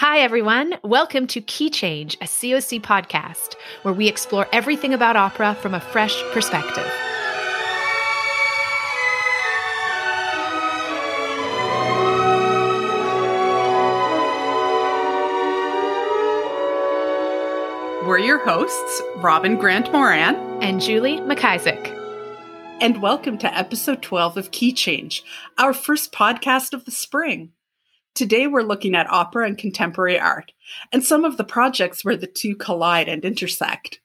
Hi, everyone. Welcome to Key Change, a COC podcast, where we explore everything about opera from a fresh perspective. We're your hosts, Robin Grant Moran and Julie McIsaac. And welcome to episode 12 of Key Change, our first podcast of the spring. Today, we're looking at opera and contemporary art and some of the projects where the two collide and intersect.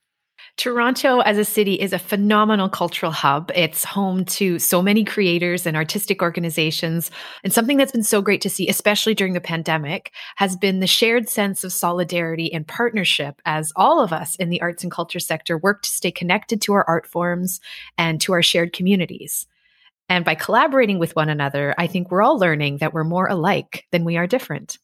Toronto as a city is a phenomenal cultural hub. It's home to so many creators and artistic organizations. And something that's been so great to see, especially during the pandemic, has been the shared sense of solidarity and partnership as all of us in the arts and culture sector work to stay connected to our art forms and to our shared communities. And by collaborating with one another, I think we're all learning that we're more alike than we are different.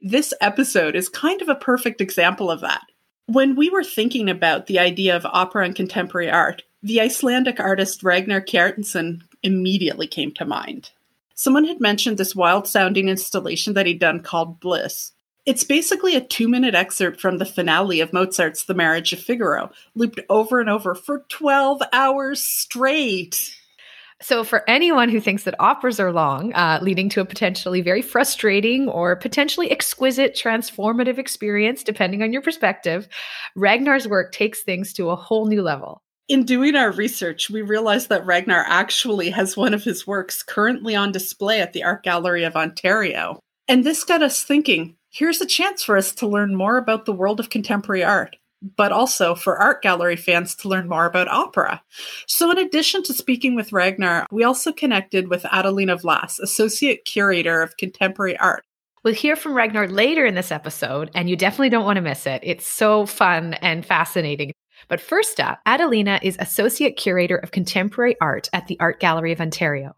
This episode is kind of a perfect example of that. When we were thinking about the idea of opera and contemporary art, the Icelandic artist Ragnar Kjartansson immediately came to mind. Someone had mentioned this wild sounding installation that he'd done called Bliss. It's basically a two minute excerpt from the finale of Mozart's The Marriage of Figaro, looped over and over for 12 hours straight. So, for anyone who thinks that operas are long, uh, leading to a potentially very frustrating or potentially exquisite transformative experience, depending on your perspective, Ragnar's work takes things to a whole new level. In doing our research, we realized that Ragnar actually has one of his works currently on display at the Art Gallery of Ontario. And this got us thinking here's a chance for us to learn more about the world of contemporary art but also for art gallery fans to learn more about opera. So, in addition to speaking with Ragnar, we also connected with Adelina Vlas, Associate Curator of Contemporary Art. We'll hear from Ragnar later in this episode, and you definitely don't want to miss it. It's so fun and fascinating. But first up, Adelina is Associate Curator of Contemporary Art at the Art Gallery of Ontario.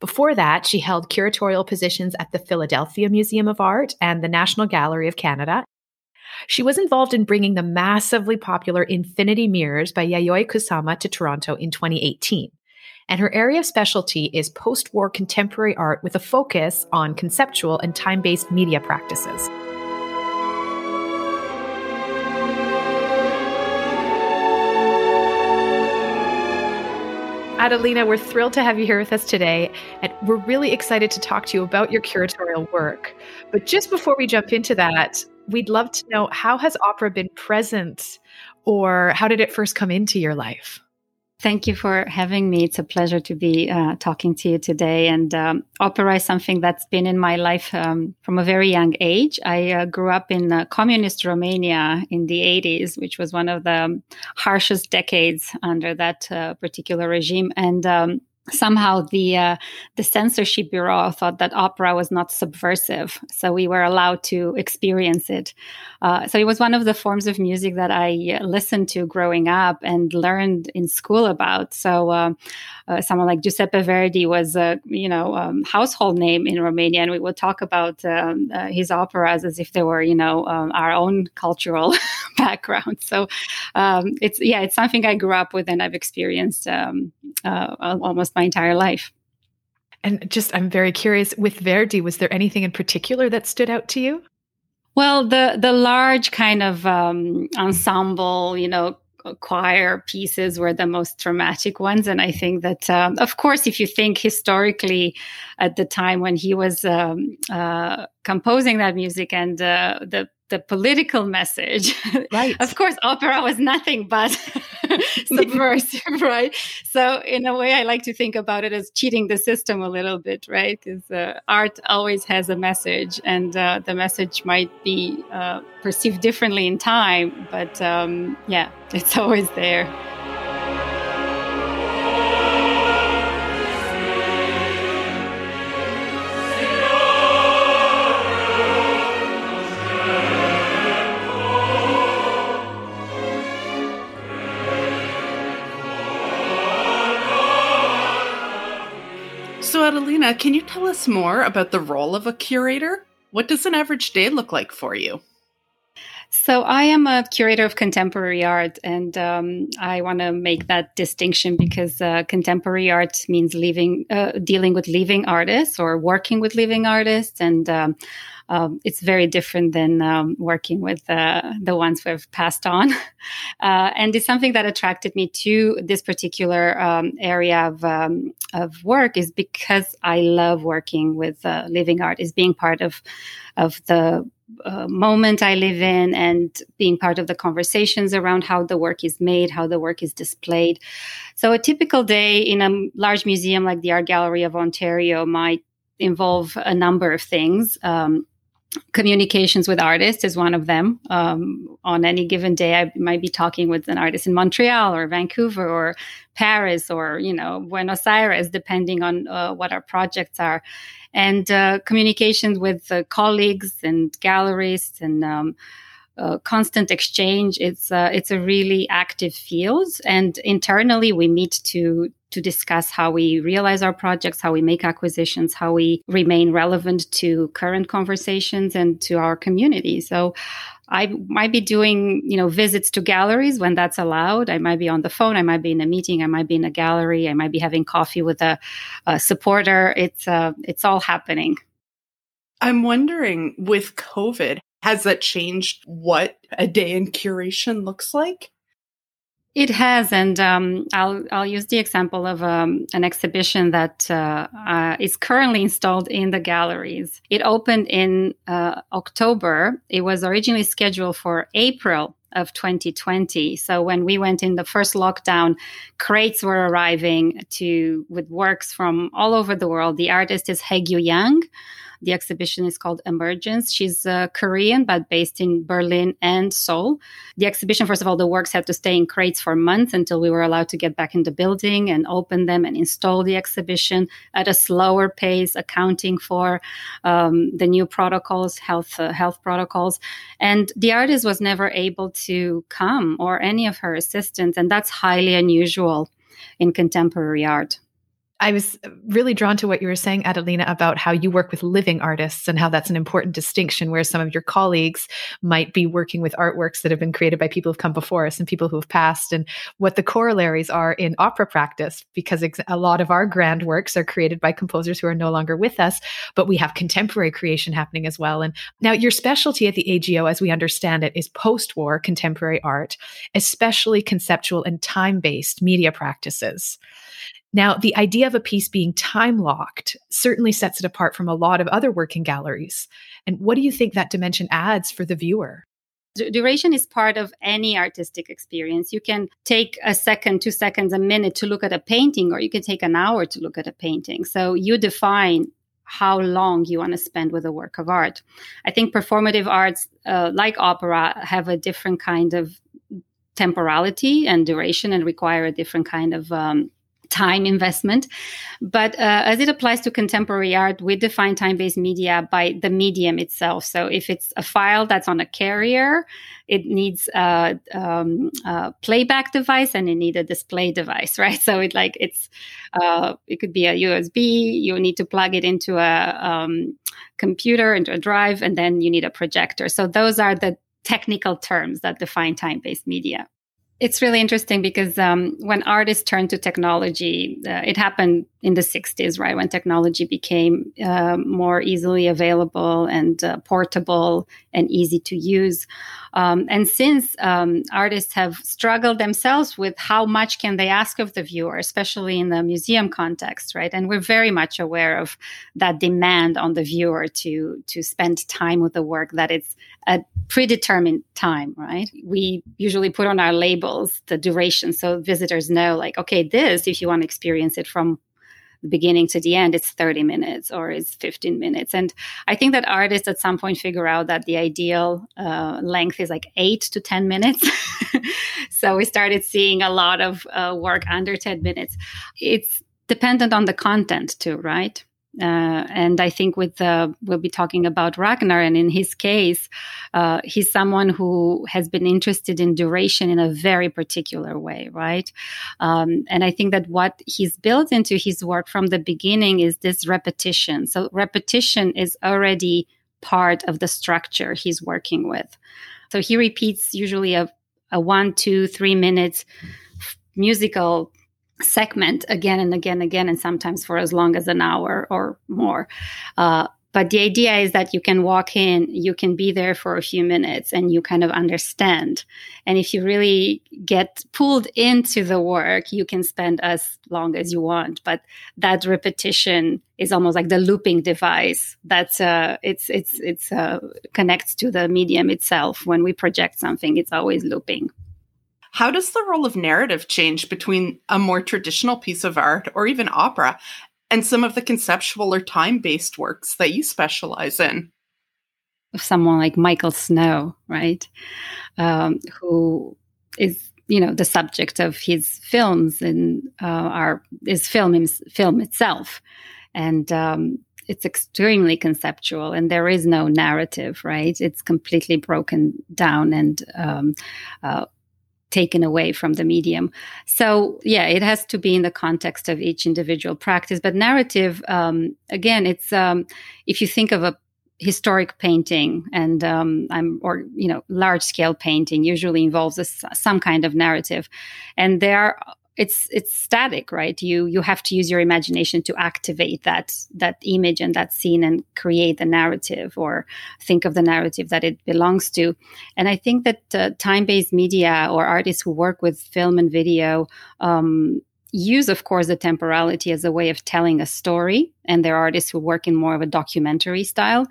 Before that, she held curatorial positions at the Philadelphia Museum of Art and the National Gallery of Canada she was involved in bringing the massively popular Infinity Mirrors by Yayoi Kusama to Toronto in 2018. And her area of specialty is post war contemporary art with a focus on conceptual and time based media practices. Adelina, we're thrilled to have you here with us today. And we're really excited to talk to you about your curatorial work. But just before we jump into that, we'd love to know how has opera been present or how did it first come into your life? Thank you for having me. It's a pleasure to be uh, talking to you today. And um, opera is something that's been in my life um, from a very young age. I uh, grew up in uh, communist Romania in the 80s, which was one of the harshest decades under that uh, particular regime. And um, somehow the uh, the censorship bureau thought that opera was not subversive so we were allowed to experience it. Uh, so it was one of the forms of music that i listened to growing up and learned in school about. So uh, uh someone like giuseppe verdi was a you know um, household name in romania and we would talk about um, uh, his operas as if they were you know um, our own cultural background so um, it's yeah it's something i grew up with and i've experienced um, uh, almost my entire life. And just, I'm very curious with Verdi, was there anything in particular that stood out to you? Well, the the large kind of um, ensemble, you know, choir pieces were the most dramatic ones, and I think that, um, of course, if you think historically, at the time when he was um, uh, composing that music and uh, the the political message. Right. of course, opera was nothing but subversive, right? So, in a way, I like to think about it as cheating the system a little bit, right? Because uh, art always has a message, and uh, the message might be uh, perceived differently in time, but um, yeah, it's always there. Adelina, can you tell us more about the role of a curator? What does an average day look like for you? So I am a curator of contemporary art, and um, I want to make that distinction because uh, contemporary art means uh, dealing with living artists or working with living artists, and um, um, it's very different than um, working with uh, the ones have passed on. Uh, and it's something that attracted me to this particular um, area of, um, of work is because I love working with uh, living art, is being part of, of the uh, moment I live in and being part of the conversations around how the work is made, how the work is displayed. So, a typical day in a large museum like the Art Gallery of Ontario might involve a number of things. Um, communications with artists is one of them. Um, on any given day, I might be talking with an artist in Montreal or Vancouver or Paris or you know Buenos Aires, depending on uh, what our projects are, and uh, communications with uh, colleagues and gallerists and. Um, uh, constant exchange. It's uh, it's a really active field, and internally we meet to to discuss how we realize our projects, how we make acquisitions, how we remain relevant to current conversations and to our community. So I might be doing, you know, visits to galleries when that's allowed. I might be on the phone. I might be in a meeting. I might be in a gallery. I might be having coffee with a, a supporter. It's uh, it's all happening. I'm wondering, with COVID, has that changed what a day in curation looks like? It has, and um, I'll I'll use the example of um, an exhibition that uh, uh, is currently installed in the galleries. It opened in uh, October. It was originally scheduled for April of 2020. So when we went in the first lockdown, crates were arriving to with works from all over the world. The artist is Haegue Yang. The exhibition is called Emergence. She's uh, Korean, but based in Berlin and Seoul. The exhibition, first of all, the works had to stay in crates for months until we were allowed to get back in the building and open them and install the exhibition at a slower pace, accounting for um, the new protocols, health uh, health protocols. And the artist was never able to come or any of her assistants, and that's highly unusual in contemporary art. I was really drawn to what you were saying, Adelina, about how you work with living artists and how that's an important distinction, where some of your colleagues might be working with artworks that have been created by people who've come before us and people who've passed, and what the corollaries are in opera practice, because a lot of our grand works are created by composers who are no longer with us, but we have contemporary creation happening as well. And now, your specialty at the AGO, as we understand it, is post war contemporary art, especially conceptual and time based media practices. Now, the idea of a piece being time locked certainly sets it apart from a lot of other working galleries. And what do you think that dimension adds for the viewer? duration is part of any artistic experience. You can take a second, two seconds, a minute to look at a painting, or you can take an hour to look at a painting. So you define how long you want to spend with a work of art. I think performative arts, uh, like opera, have a different kind of temporality and duration and require a different kind of um, time investment. But uh, as it applies to contemporary art, we define time based media by the medium itself. So if it's a file that's on a carrier, it needs a, um, a playback device and it needs a display device, right? So it like it's uh, it could be a USB. You need to plug it into a um, computer, into a drive, and then you need a projector. So those are the technical terms that define time based media. It's really interesting because um, when artists turned to technology, uh, it happened in the 60s, right? When technology became uh, more easily available and uh, portable and easy to use. Um, and since um, artists have struggled themselves with how much can they ask of the viewer, especially in the museum context, right? And we're very much aware of that demand on the viewer to to spend time with the work that it's a predetermined time, right? We usually put on our labels the duration so visitors know, like, okay, this, if you want to experience it from the beginning to the end, it's 30 minutes or it's 15 minutes. And I think that artists at some point figure out that the ideal uh, length is like eight to 10 minutes. so we started seeing a lot of uh, work under 10 minutes. It's dependent on the content too, right? Uh, and I think with the, we'll be talking about Ragnar, and in his case, uh, he's someone who has been interested in duration in a very particular way, right? Um, and I think that what he's built into his work from the beginning is this repetition. So repetition is already part of the structure he's working with. So he repeats usually a, a one, two, three minutes musical segment again and again and again and sometimes for as long as an hour or more uh, but the idea is that you can walk in, you can be there for a few minutes and you kind of understand. And if you really get pulled into the work, you can spend as long as you want. But that repetition is almost like the looping device that's uh, it's it's it's uh, connects to the medium itself. When we project something, it's always looping. How does the role of narrative change between a more traditional piece of art or even opera and some of the conceptual or time based works that you specialize in. Someone like Michael Snow, right? Um, who is you know the subject of his films and uh, our his film film itself, and um, it's extremely conceptual and there is no narrative, right? It's completely broken down and um, uh, taken away from the medium. So, yeah, it has to be in the context of each individual practice. But narrative, um, again, it's um, if you think of a historic painting and um, I'm or you know large scale painting usually involves a, some kind of narrative, and there it's it's static right? You you have to use your imagination to activate that that image and that scene and create the narrative or think of the narrative that it belongs to. And i think that uh, time-based media or artists who work with film and video um, use of course the temporality as a way of telling a story and there are artists who work in more of a documentary style.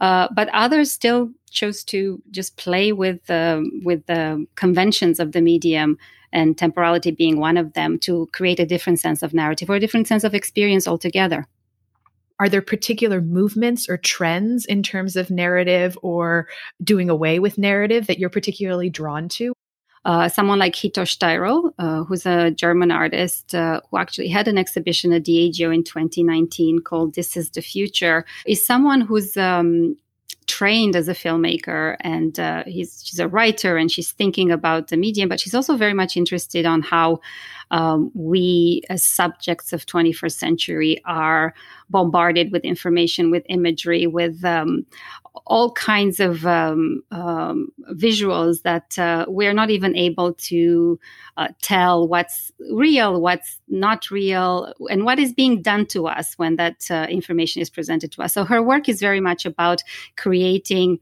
Uh, but others still chose to just play with the with the conventions of the medium and temporality being one of them to create a different sense of narrative or a different sense of experience altogether. Are there particular movements or trends in terms of narrative or doing away with narrative that you're particularly drawn to? Uh, someone like Hito Steyerl, uh, who's a German artist uh, who actually had an exhibition at the AGO in 2019 called This is the Future, is someone who's um, trained as a filmmaker and uh, she's a writer and she's thinking about the medium but she's also very much interested on how um, we as subjects of 21st century are bombarded with information with imagery with um, all kinds of um, um, visuals that uh, we're not even able to uh, tell what's real, what's not real, and what is being done to us when that uh, information is presented to us. So her work is very much about creating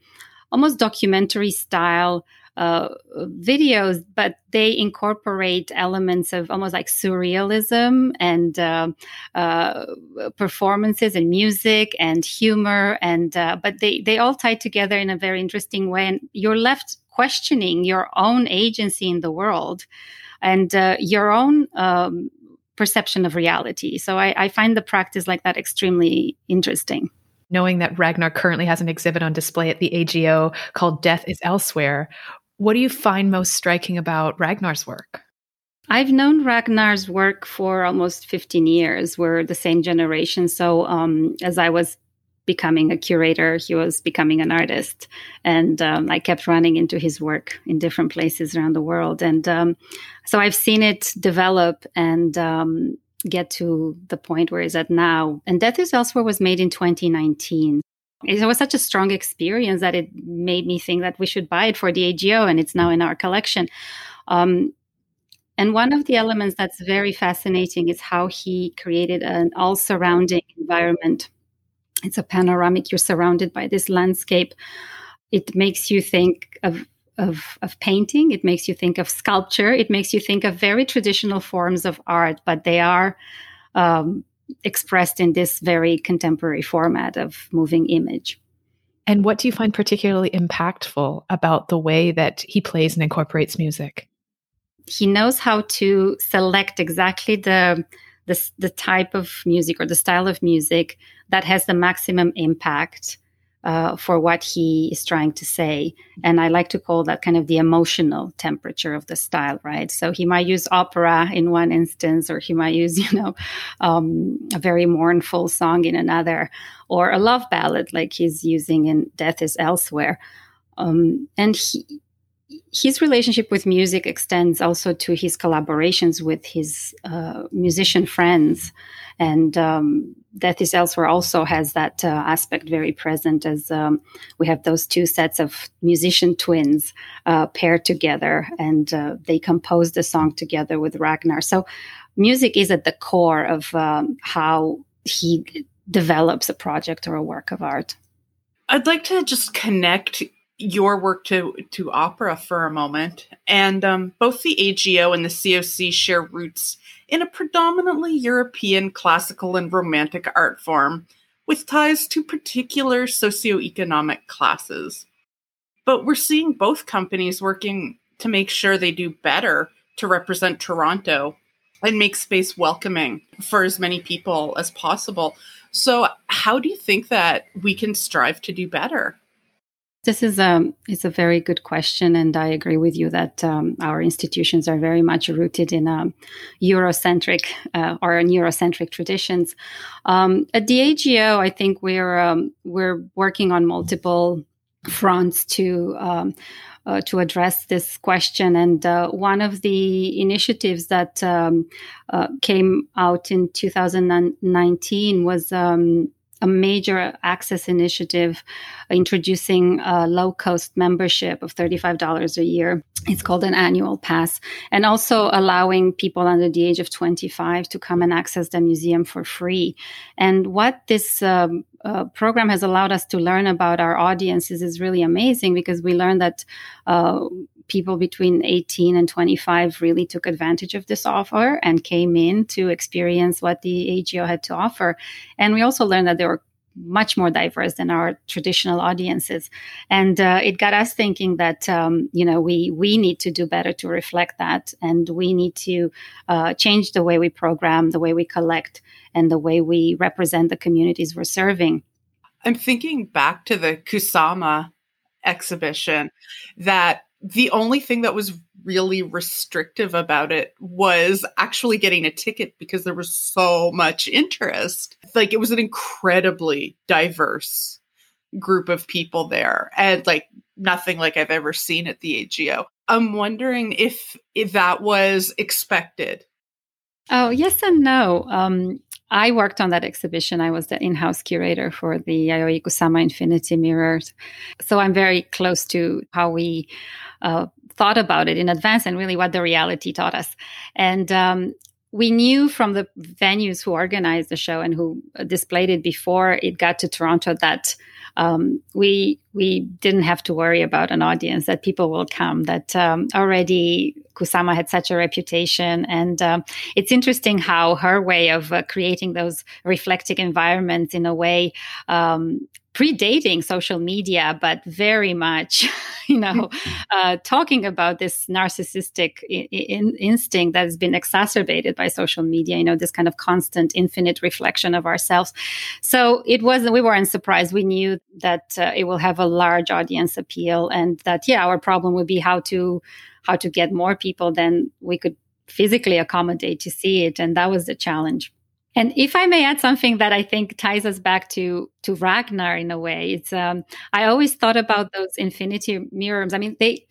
almost documentary style uh, videos, but they incorporate elements of almost like surrealism and uh, uh, performances and music and humor, and uh, but they they all tie together in a very interesting way, and you're left questioning your own agency in the world and uh, your own. Um, perception of reality. So I, I find the practice like that extremely interesting knowing that Ragnar currently has an exhibit on display at the AGO called Death is Elsewhere. What do you find most striking about Ragnar's work? I've known Ragnar's work for almost 15 years. We're the same generation. So, um, as I was becoming a curator, he was becoming an artist. And um, I kept running into his work in different places around the world. And um, so I've seen it develop and um, get to the point where it's at now. And Death is Elsewhere was made in 2019 it was such a strong experience that it made me think that we should buy it for the AGO, and it's now in our collection. Um, and one of the elements that's very fascinating is how he created an all surrounding environment. It's a panoramic, you're surrounded by this landscape. It makes you think of, of, of painting, it makes you think of sculpture, it makes you think of very traditional forms of art, but they are um, expressed in this very contemporary format of moving image. And what do you find particularly impactful about the way that he plays and incorporates music? He knows how to select exactly the, the, the type of music or the style of music that has the maximum impact uh, for what he is trying to say. And I like to call that kind of the emotional temperature of the style, right? So he might use opera in one instance, or he might use, you know, um, a very mournful song in another, or a love ballad like he's using in Death is Elsewhere. Um, and he, his relationship with music extends also to his collaborations with his uh, musician friends. And um, Death is Elsewhere also has that uh, aspect very present as um, we have those two sets of musician twins uh, paired together and uh, they compose the song together with Ragnar. So music is at the core of um, how he develops a project or a work of art. I'd like to just connect your work to to opera for a moment, and um, both the AGO and the COC share roots in a predominantly European classical and romantic art form, with ties to particular socioeconomic classes. But we're seeing both companies working to make sure they do better to represent Toronto and make space welcoming for as many people as possible. So, how do you think that we can strive to do better? This is a um, is a very good question, and I agree with you that um, our institutions are very much rooted in um, Eurocentric uh, or Eurocentric traditions. Um, at the AGO, I think we're um, we're working on multiple fronts to uh, to address this question. And uh, one of the initiatives that uh, came out in 2019 was a major access initiative introducing a low cost membership of $35 a year. It's called an annual pass, and also allowing people under the age of 25 to come and access the museum for free. And what this um, uh, program has allowed us to learn about our audiences is really amazing because we learned that uh, people between 18 and 25 really took advantage of this offer and came in to experience what the AGO had to offer. And we also learned that they were much more diverse than our traditional audiences, and uh, it got us thinking that um, you know we we need to do better to reflect that, and we need to uh, change the way we program, the way we collect, and the way we represent the communities we're serving. I'm thinking back to the Kusama exhibition that the only thing that was really restrictive about it was actually getting a ticket because there was so much interest. Like it was an incredibly diverse group of people there and like nothing like I've ever seen at the AGO. I'm wondering if if that was expected. Oh, yes and no. Um, I worked on that exhibition. I was the in-house curator for the Yayoi Kusama Infinity Mirrors. So I'm very close to how we uh, thought about it in advance and really what the reality taught us. And um, we knew from the venues who organized the show and who displayed it before it got to Toronto that um, we we didn't have to worry about an audience that people will come that um, already kusama had such a reputation. And um, it's interesting how her way of uh, creating those reflective environments in a way um, predating social media, but very much, you know, uh, talking about this narcissistic I- in- instinct that has been exacerbated by social media. You know, this kind of constant, infinite reflection of ourselves. So it wasn't. We weren't surprised. We knew that uh, it will have a large audience appeal, and that yeah, our problem would be how to how to get more people than we could physically accommodate to see it, and that was the challenge. And if I may add something that I think ties us back to to Ragnar in a way, it's um, I always thought about those infinity mirrors. I mean, they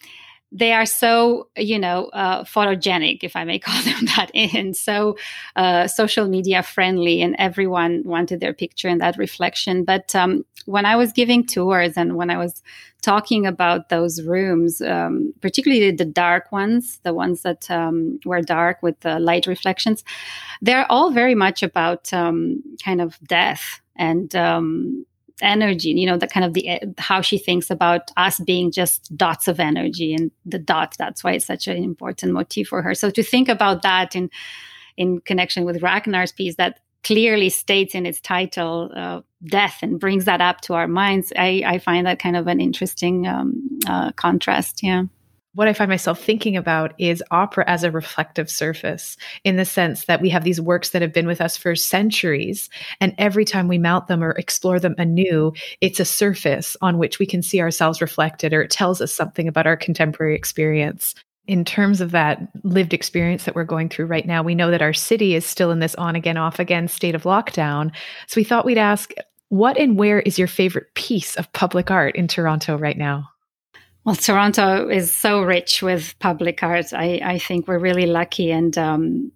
they are so you know uh, photogenic if i may call them that and so uh, social media friendly and everyone wanted their picture in that reflection. But um, when i was giving tours and when i was talking about those rooms um, particularly the dark ones the ones that um, were dark with the light reflections they're all very much about um, kind of death and um, energy you know the kind of the eh, how she thinks about us being just dots of energy and the dot that's why it's such an important motif for her. So to think about that in in connection with ragnar's piece that clearly states in its title uh, death and brings that up to our minds i i find that kind of an interesting um, uh, contrast yeah what I find myself thinking about is opera as a reflective surface in the sense that we have these works that have been with us for centuries. And every time we mount them or explore them anew, it's a surface on which we can see ourselves reflected or it tells us something about our contemporary experience. In terms of that lived experience that we're going through right now, we know that our city is still in this on again, off again state of lockdown. So we thought we'd ask what and where is your favorite piece of public art in Toronto right now? Well, Toronto is so rich with public art. I, I think we're really lucky. And, um,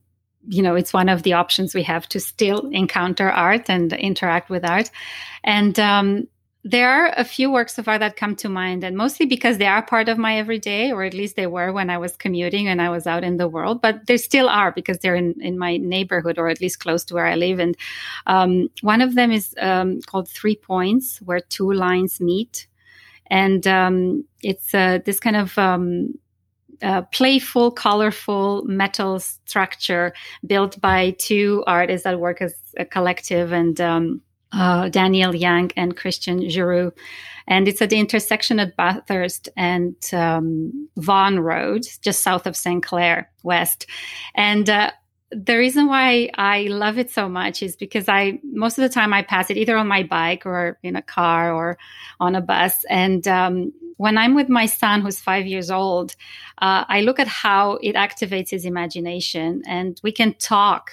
you know, it's one of the options we have to still encounter art and interact with art. And um, there are a few works of art that come to mind, and mostly because they are part of my everyday, or at least they were when I was commuting and I was out in the world. But they still are because they're in, in my neighborhood or at least close to where I live. And um, one of them is um, called Three Points, where two lines meet and um, it's uh, this kind of um, uh, playful, colorful metal structure built by two artists that work as a collective, and um, uh, Daniel Young and Christian Giroux. And it's at the intersection at Bathurst and um, Vaughan Road, just south of St. Clair West. And uh, the reason why I love it so much is because I most of the time I pass it either on my bike or in a car or on a bus. And um, when I'm with my son, who's five years old, uh, I look at how it activates his imagination, and we can talk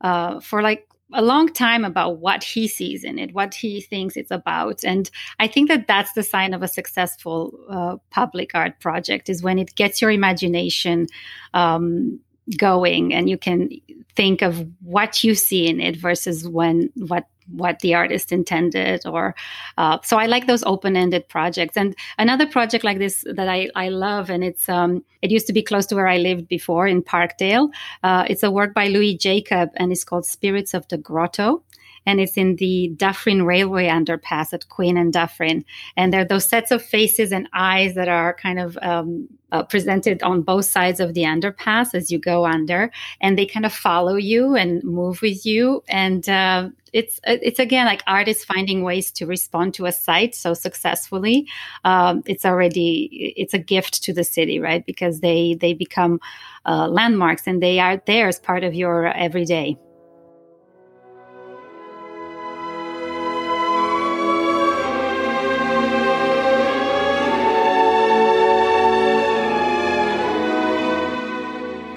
uh, for like a long time about what he sees in it, what he thinks it's about. And I think that that's the sign of a successful uh, public art project is when it gets your imagination um, going and you can think of what you see in it versus when what what the artist intended or uh, so i like those open-ended projects. And another project like this that i, I love and it's um, it used to be close to where i lived before in parkdale uh, it's a work by louis jacob and it's called spirits of the grotto and it's in the Dufferin Railway underpass at Queen and Dufferin. And there are those sets of faces and eyes that are kind of um, uh, presented on both sides of the underpass as you go under, and they kind of follow you and move with you. And uh, it's it's again like artists finding ways to respond to a site so successfully. Um, it's already it's a gift to the city, right? Because they they become uh, landmarks and they are there as part of your everyday.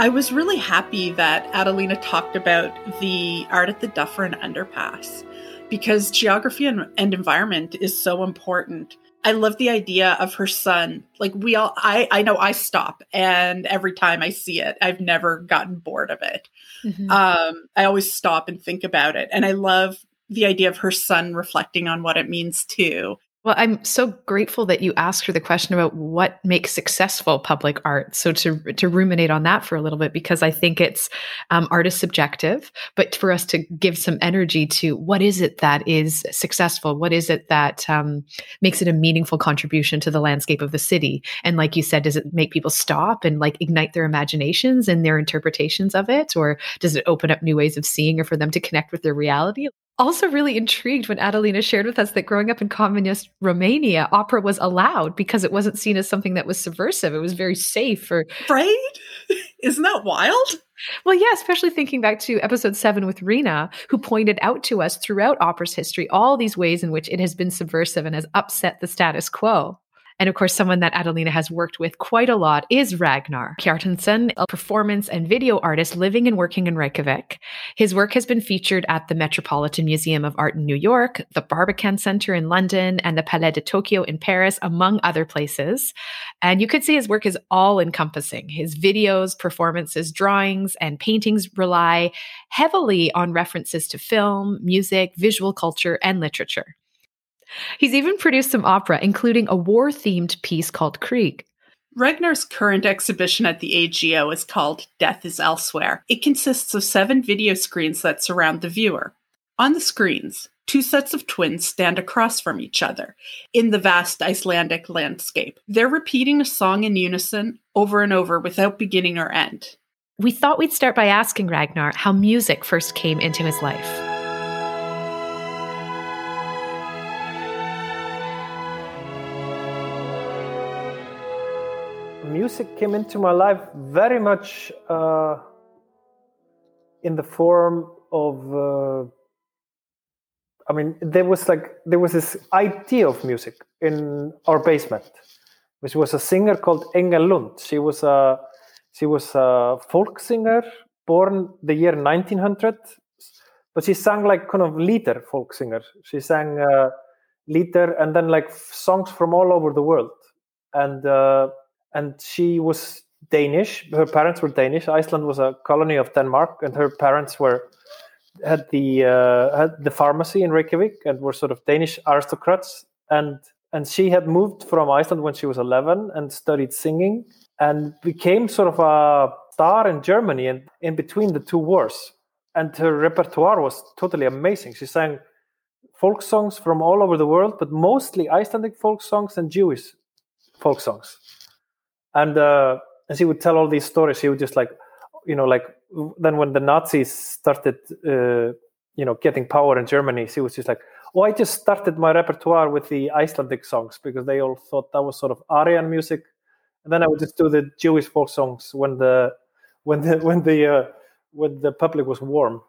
I was really happy that Adelina talked about the art at the Dufferin Underpass because geography and, and environment is so important. I love the idea of her son. Like we all I I know I stop and every time I see it, I've never gotten bored of it. Mm-hmm. Um I always stop and think about it. And I love the idea of her son reflecting on what it means too. Well, I'm so grateful that you asked her the question about what makes successful public art. So to to ruminate on that for a little bit, because I think it's um, art is subjective, but for us to give some energy to what is it that is successful, what is it that um, makes it a meaningful contribution to the landscape of the city, and like you said, does it make people stop and like ignite their imaginations and their interpretations of it, or does it open up new ways of seeing, or for them to connect with their reality? Also really intrigued when Adelina shared with us that growing up in communist Romania, opera was allowed because it wasn't seen as something that was subversive. It was very safe for Right? Isn't that wild? Well, yeah, especially thinking back to episode seven with Rena, who pointed out to us throughout opera's history all these ways in which it has been subversive and has upset the status quo. And of course, someone that Adelina has worked with quite a lot is Ragnar Kjartansson, a performance and video artist living and working in Reykjavik. His work has been featured at the Metropolitan Museum of Art in New York, the Barbican Center in London, and the Palais de Tokyo in Paris, among other places. And you could see his work is all encompassing. His videos, performances, drawings, and paintings rely heavily on references to film, music, visual culture, and literature. He's even produced some opera, including a war themed piece called Krieg. Ragnar's current exhibition at the AGO is called Death is Elsewhere. It consists of seven video screens that surround the viewer. On the screens, two sets of twins stand across from each other in the vast Icelandic landscape. They're repeating a song in unison over and over without beginning or end. We thought we'd start by asking Ragnar how music first came into his life. Music came into my life very much uh, in the form of uh, i mean there was like there was this idea of music in our basement which was a singer called Engel Lund. She was a she was a folk singer born the year 1900 but she sang like kind of lieder folk singer. She sang uh, lieder and then like songs from all over the world. And uh, and she was Danish. Her parents were Danish. Iceland was a colony of Denmark, and her parents were had the uh, had the pharmacy in Reykjavik and were sort of Danish aristocrats. And and she had moved from Iceland when she was 11 and studied singing and became sort of a star in Germany and in between the two wars. And her repertoire was totally amazing. She sang folk songs from all over the world, but mostly Icelandic folk songs and Jewish folk songs. And uh, she would tell all these stories. She would just like, you know, like then when the Nazis started, uh, you know, getting power in Germany, she was just like, oh, I just started my repertoire with the Icelandic songs because they all thought that was sort of Aryan music, and then I would just do the Jewish folk songs when the when the when the uh, when the public was warm.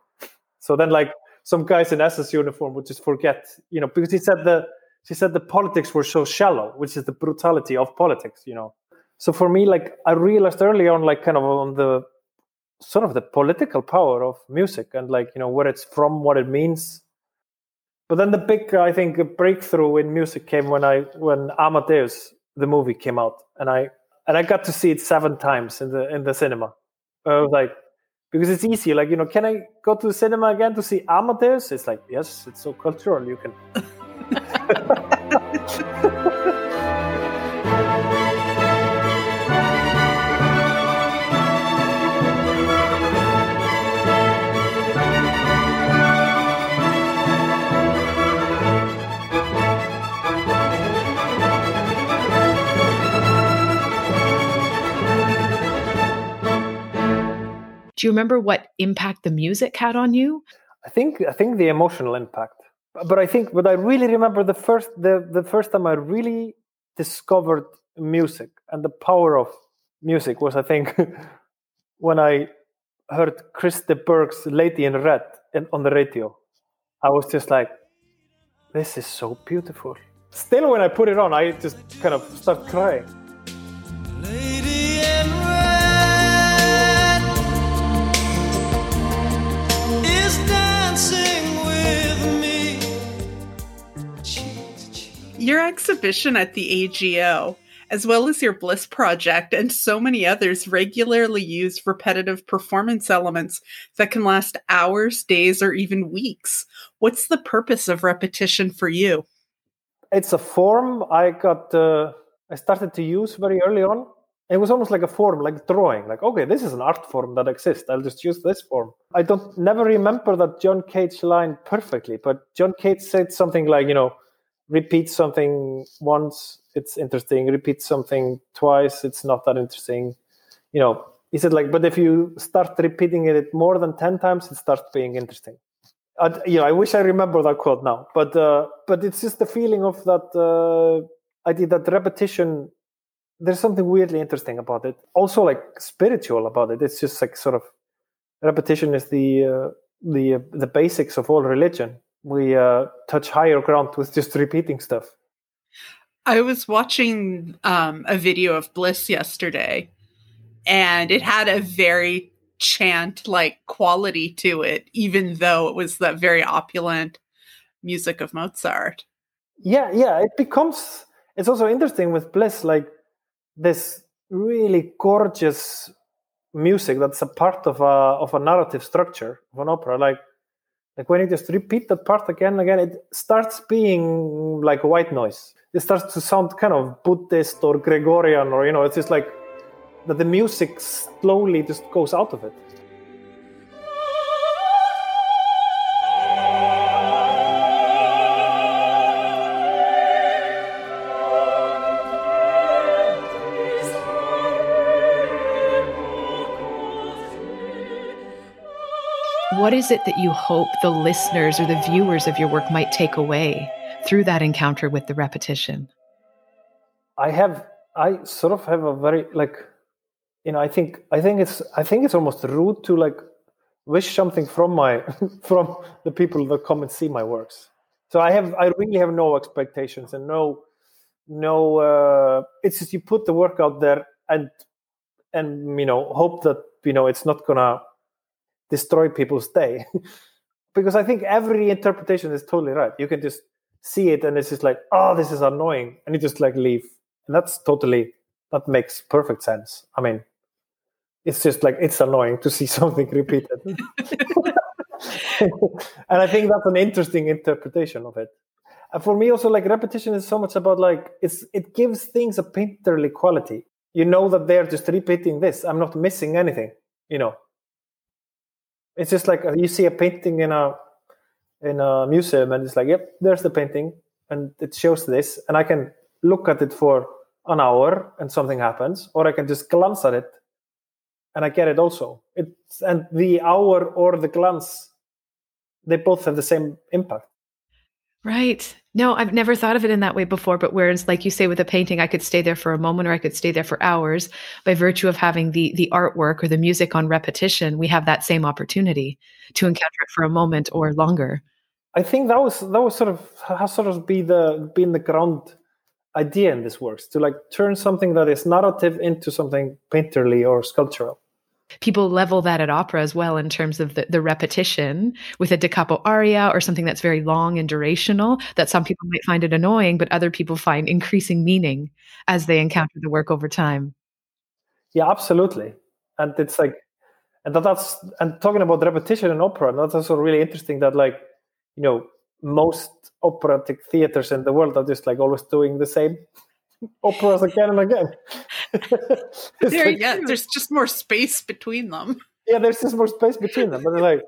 So then, like some guys in SS uniform would just forget, you know, because he said the she said the politics were so shallow, which is the brutality of politics, you know. So for me, like I realized early on, like kind of on the sort of the political power of music and like you know where it's from, what it means. But then the big, I think, breakthrough in music came when I when Amadeus the movie came out, and I and I got to see it seven times in the in the cinema. I was like, because it's easy. Like, you know, can I go to the cinema again to see Amadeus? It's like, yes, it's so cultural. You can. Do you remember what impact the music had on you? I think I think the emotional impact. But I think but I really remember the first the, the first time I really discovered music and the power of music was I think when I heard Chris de Burgh's Lady in Red in, on the radio. I was just like, this is so beautiful. Still, when I put it on, I just kind of start crying. Your exhibition at the AGO, as well as your Bliss project and so many others, regularly use repetitive performance elements that can last hours, days, or even weeks. What's the purpose of repetition for you? It's a form I got, uh, I started to use very early on. It was almost like a form, like drawing. Like, okay, this is an art form that exists. I'll just use this form. I don't never remember that John Cage line perfectly, but John Cage said something like, you know, repeat something once it's interesting. Repeat something twice it's not that interesting. You know he said like but if you start repeating it more than 10 times it starts being interesting. I, you know i wish i remember that quote now but uh, but it's just the feeling of that uh, i did that repetition. There's something weirdly interesting about it. Also like spiritual about it. It's just like sort of repetition is the uh, the uh, the basics of all religion we uh, touch higher ground with just repeating stuff. I was watching um, a video of Bliss yesterday, and it had a very chant like quality to it, even though it was that very opulent music of Mozart. Yeah, yeah, it becomes. It's also interesting with Bliss, like this really gorgeous music that's a part of a of a narrative structure of an opera. Like like when you just repeat that part again and again, it starts being like white noise. It starts to sound kind of Buddhist or Gregorian, or you know, it's just like that the music slowly just goes out of it. What is it that you hope the listeners or the viewers of your work might take away through that encounter with the repetition? I have, I sort of have a very like, you know, I think, I think it's, I think it's almost rude to like wish something from my, from the people that come and see my works. So I have, I really have no expectations and no, no, uh, it's just you put the work out there and, and you know, hope that you know it's not gonna destroy people's day because i think every interpretation is totally right you can just see it and it's just like oh this is annoying and you just like leave and that's totally that makes perfect sense. I mean, it's just like it's annoying to see something repeated. and I think that's an interesting interpretation of it. And for me, also like repetition is so much about like it's it gives things a painterly quality. You know that they're just repeating this. I'm not missing anything. You know, it's just like you see a painting in a in a museum, and it's like, yep, there's the painting, and it shows this, and I can look at it for an hour, and something happens, or I can just glance at it, and I get it also. It's and the hour or the glance, they both have the same impact. Right. No, I've never thought of it in that way before. But whereas, like you say, with a painting, I could stay there for a moment or I could stay there for hours. By virtue of having the the artwork or the music on repetition, we have that same opportunity to encounter it for a moment or longer. I think that was that was sort of has sort of be the been the ground idea in this works to like turn something that is narrative into something painterly or sculptural people level that at opera as well in terms of the, the repetition with a da capo aria or something that's very long and durational that some people might find it annoying but other people find increasing meaning as they encounter the work over time yeah absolutely and it's like and that, that's and talking about repetition in opera that's also really interesting that like you know most operatic theaters in the world are just like always doing the same operas again and again. there, like, yeah, there's just more space between them. Yeah, there's just more space between them. But like,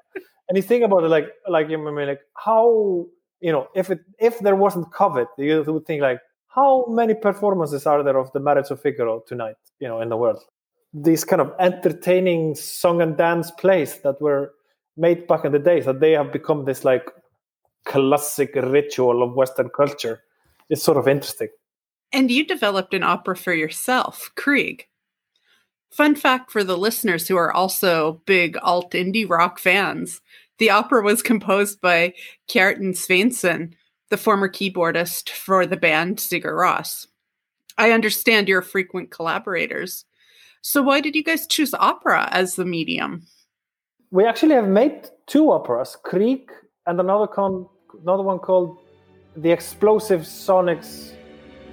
and you think about it, like, like you mean, like how you know, if it if there wasn't COVID, you would think like, how many performances are there of the Marriage of Figaro tonight? You know, in the world, these kind of entertaining song and dance plays that were made back in the days that they have become this like classic ritual of Western culture. It's sort of interesting. And you developed an opera for yourself, Krieg. Fun fact for the listeners who are also big alt indie rock fans the opera was composed by Kjartan Sveinsson, the former keyboardist for the band Sigur Rós. I understand you're frequent collaborators. So, why did you guys choose opera as the medium? We actually have made two operas, Krieg and another, con- another one called The Explosive Sonics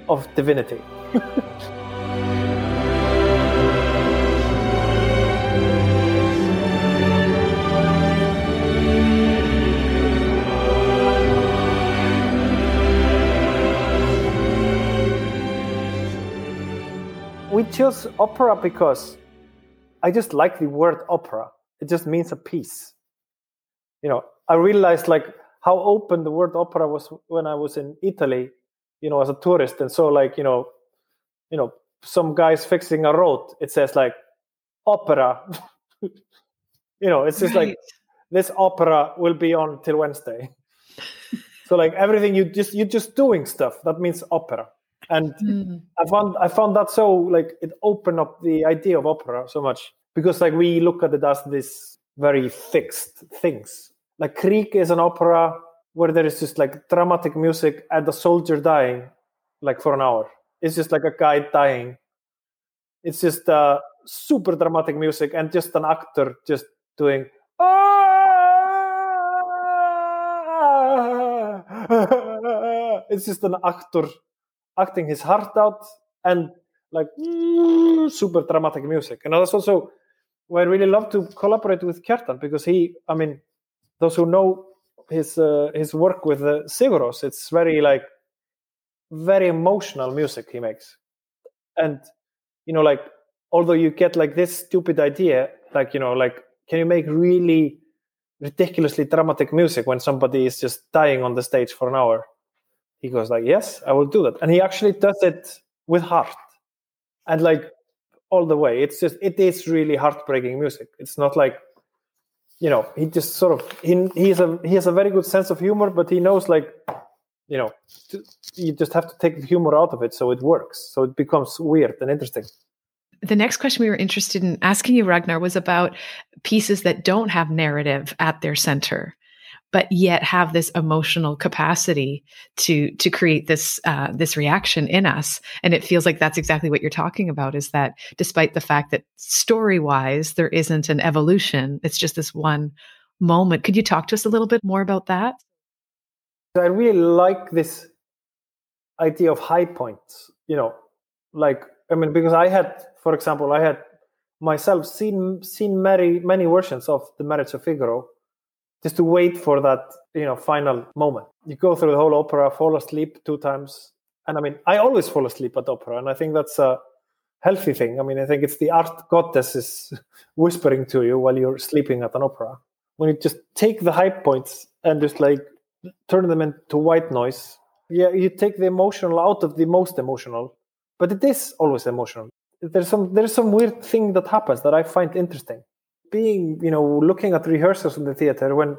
of divinity. we chose opera because I just like the word opera. It just means a piece. You know, I realized like how open the word opera was when I was in Italy you know, as a tourist, and so like you know, you know, some guys fixing a road. It says like opera. you know, it's just right. like this opera will be on till Wednesday. so like everything you just you're just doing stuff. That means opera. And mm. I found I found that so like it opened up the idea of opera so much because like we look at it as this very fixed things. Like Krieg is an opera where there is just like dramatic music and a soldier dying like for an hour. It's just like a guy dying. It's just uh, super dramatic music and just an actor just doing. it's just an actor acting his heart out and like super dramatic music. And that's also why I really love to collaborate with Kjartan because he, I mean, those who know his uh, his work with uh, Sigur Rós. It's very like very emotional music he makes, and you know, like although you get like this stupid idea, like you know, like can you make really ridiculously dramatic music when somebody is just dying on the stage for an hour? He goes like, yes, I will do that, and he actually does it with heart, and like all the way. It's just it is really heartbreaking music. It's not like you know he just sort of he he's a he has a very good sense of humor but he knows like you know you just have to take the humor out of it so it works so it becomes weird and interesting. The next question we were interested in asking you ragnar was about pieces that don't have narrative at their center but yet have this emotional capacity to to create this uh, this reaction in us. And it feels like that's exactly what you're talking about is that despite the fact that story wise there isn't an evolution it's just this one moment. Could you talk to us a little bit more about that? I really like this idea of high points you know like i mean because i had for example i had myself seen seen many many versions of the marriage of figaro just to wait for that you know final moment. You go through the whole opera fall asleep two times. And i mean i always fall asleep at opera and i think that's a healthy thing. I mean i think it's the art goddess is whispering to you while you're sleeping at an opera. When you just take the high points and just like turn them into white noise yeah you take the emotional out of the most emotional. But it is always emotional. There's some there's some weird thing that happens that i find interesting being you know looking at rehearsals in the theater when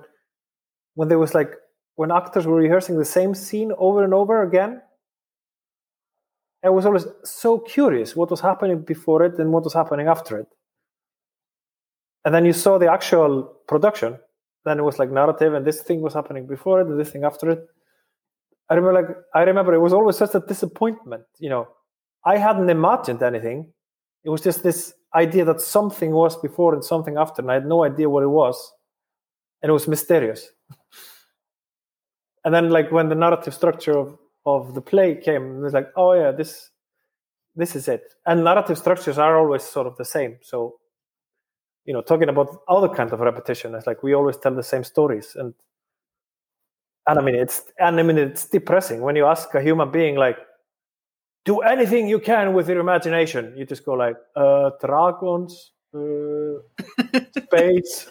when there was like when actors were rehearsing the same scene over and over again i was always so curious what was happening before it and what was happening after it. And then you saw the actual production. Then it was like narrative and this thing was happening before it and this thing after it. I remember like i remember it was always such a disappointment you know. I hadn't imagined anything. It was just this idea that something was before and something after and i had no idea what it was and it was mysterious. And then like when the narrative structure of of the play came it was like oh yeah this this is it. And narrative structures are always sort of the same. So you know talking about other kind of repetition it's like we always tell the same stories. And and i mean it's and i mean it's depressing when you ask a human being like do anything you can with your imagination. You just go like uh dragons uh, space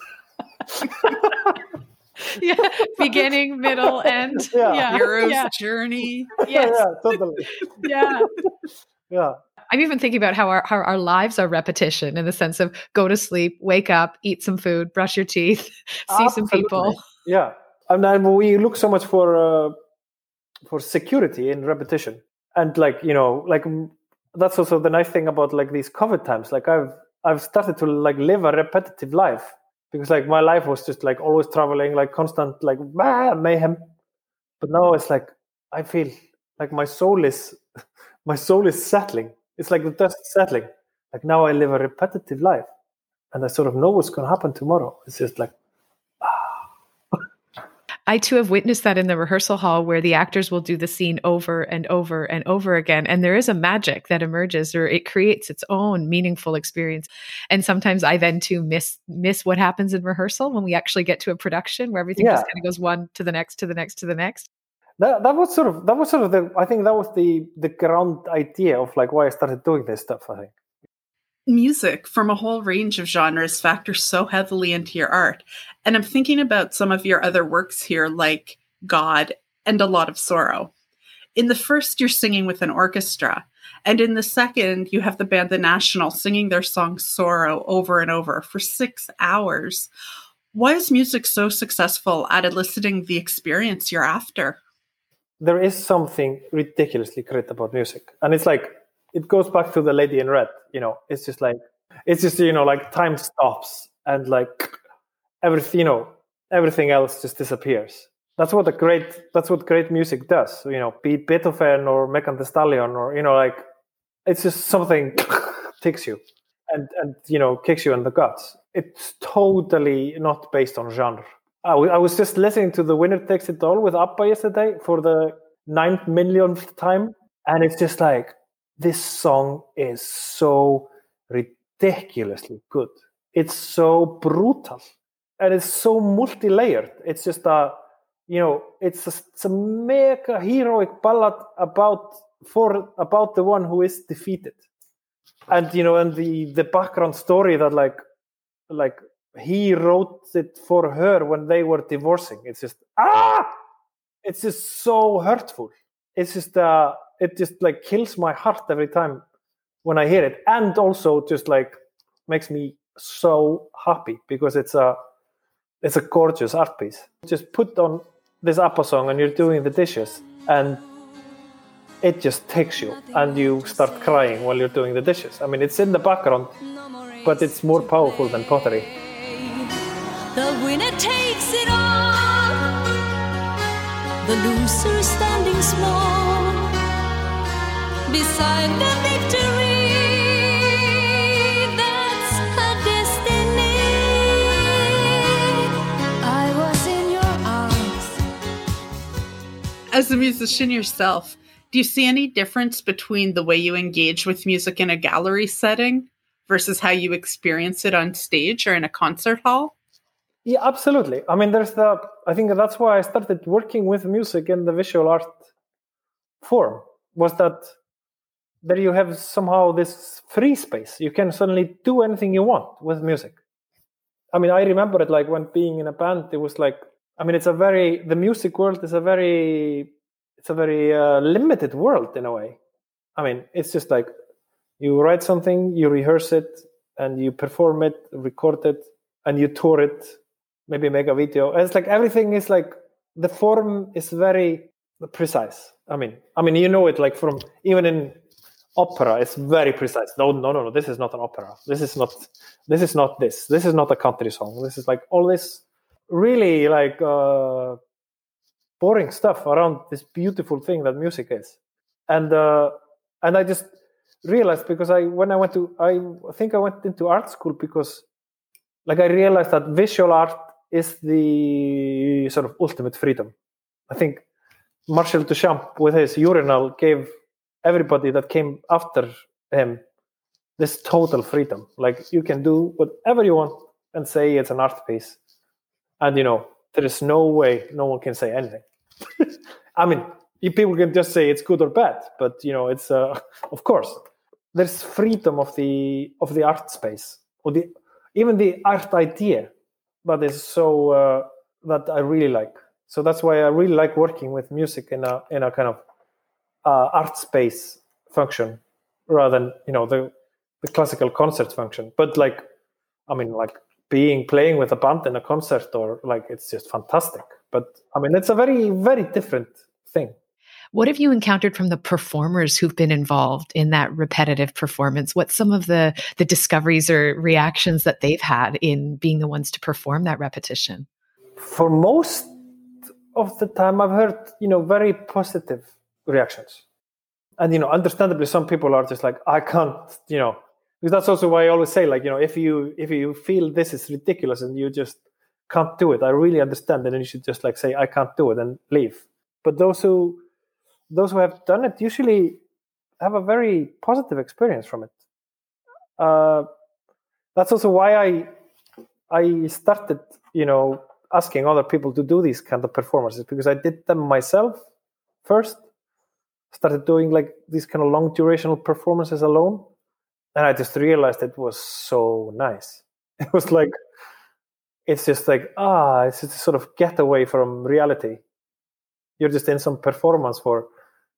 yeah beginning middle end. Yeah. yeah. Hero's yeah. journey. yes. yeah totally. Yeah. Yeah. I'm even thinking about how our, how our lives are repetition in the sense of go to sleep wake up eat some food brush your teeth see some people. Yeah. And then we look so much for uh, for security in repetition and like you know like that's also the nice thing about like these covid times. Like i've i've started to like live a repetitive life because like my life was just like always traveling like constant like ah, mayhem. But now it's like i feel like my soul is my soul is settling. It's like the dust settling. Like now i live a repetitive life and i sort of know what's going to happen tomorrow. It's just like I too have witnessed that in the rehearsal hall where the actors will do the scene over and over and over again. And there is a magic that emerges or it creates its own meaningful experience. And sometimes I then too miss miss what happens in rehearsal when we actually get to a production where everything just kind of goes one to the next to the next to the next. that that was sort of that was sort of the I think that was the the ground idea of like why I started doing this stuff. I think. Music from a whole range of genres factors so heavily into your art. And I'm thinking about some of your other works here, like God and A Lot of Sorrow. In the first, you're singing with an orchestra. And in the second, you have the band The National singing their song Sorrow over and over for six hours. Why is music so successful at eliciting the experience you're after? There is something ridiculously great about music, and it's like it goes back to the Lady in Red. You know, it's just like it's just you know like time stops and like everything you know everything else just disappears. That's what a great that's what great music does. You know, be Beethoven or Megan Stallion or you know like it's just something takes you and and you know kicks you in the guts. It's totally not based on genre. I was just listening to the winner takes it all with Abba yesterday for the ninth millionth time, and it's just like this song is so ridiculously good. It's so brutal, and it's so multi-layered. It's just a you know it's a, it's a mega heroic ballad about for about the one who is defeated and you know and the the background story that like like he wrote it for her when they were divorcing it's just ah it's just so hurtful it's just uh it just like kills my heart every time when i hear it. And also just like makes me so happy because it's a it's a gorgeous art piece. Just put on this Abba song and you're doing the dishes and it just takes you and you start crying while you're doing the dishes. I mean it's in the background but it's more powerful than pottery. The winner takes it all. The loser standing small beside the victory. That's her destiny. I was in your arms. As a musician yourself, Do you see any difference between the way you engage with music in a gallery setting versus how you experience it on stage or in a concert hall? Yeah, absolutely. I mean, there's the. I think that's why I started working with music in the visual art form. Was that there you have somehow this free space. You can suddenly do anything you want with music. I mean, I remember it like when being in a band. It was like, I mean, it's a very the music world is a very it's a very uh, limited world in a way. I mean, it's just like you write something, you rehearse it, and you perform it, record it, and you tour it, maybe make a video. And it's like everything is like the form is very precise. I mean, I mean, you know it like from even in opera, it's very precise. No, no, no, no. This is not an opera. This is not. This is not this. This is not a country song. This is like all this really like uh, boring stuff around this beautiful thing that music is, and uh, and I just realized because I when I went to I think I went into art school because like I realized that visual art is the sort of ultimate freedom. I think Marcel Duchamp with his urinal gave everybody that came after him this total freedom. Like you can do whatever you want and say it's an art piece. And you know, there is no way no one can say anything. I mean, people can just say it's good or bad, but you know, it's uh, of course there's freedom of the of the art space or the even the art idea that is so uh, that I really like. So that's why I really like working with music in a in a kind of uh, art space function rather than you know the the classical concert function. But like, I mean, like being playing with a band in a concert or like it's just fantastic. But I mean, it's a very very different thing. What have you encountered from the performers who've been involved in that repetitive performance? What's some of the the discoveries or reactions that they've had in being the ones to perform that repetition? For most of the time, I've heard you know very positive reactions, and you know, understandably, some people are just like, I can't, you know, because that's also why I always say, like, you know, if you if you feel this is ridiculous and you just can't do it, I really understand, and then you should just like say, I can't do it and leave. But those who those who have done it usually have a very positive experience from it. Uh, that's also why I I started, you know, asking other people to do these kind of performances because I did them myself first. Started doing like these kind of long durational performances alone, and I just realized it was so nice. It was like it's just like ah, it's just sort of get away from reality. You're just in some performance for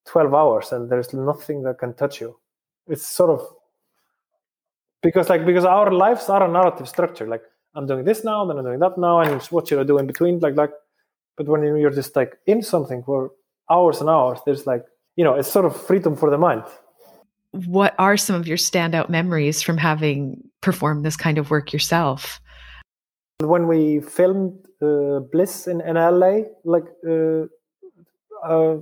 12 hours and there's nothing that can touch you. It's sort of because like because our lives are a narrative structure. Like I'm doing this now, then I'm doing that now, and what should I do in between? Like like but when you're just like in something for hours and hours, there's like you know, it's sort of freedom for the mind. What are some of your standout memories from having performed this kind of work yourself? When we filmed uh, Bliss in, in LA, like uh, uh,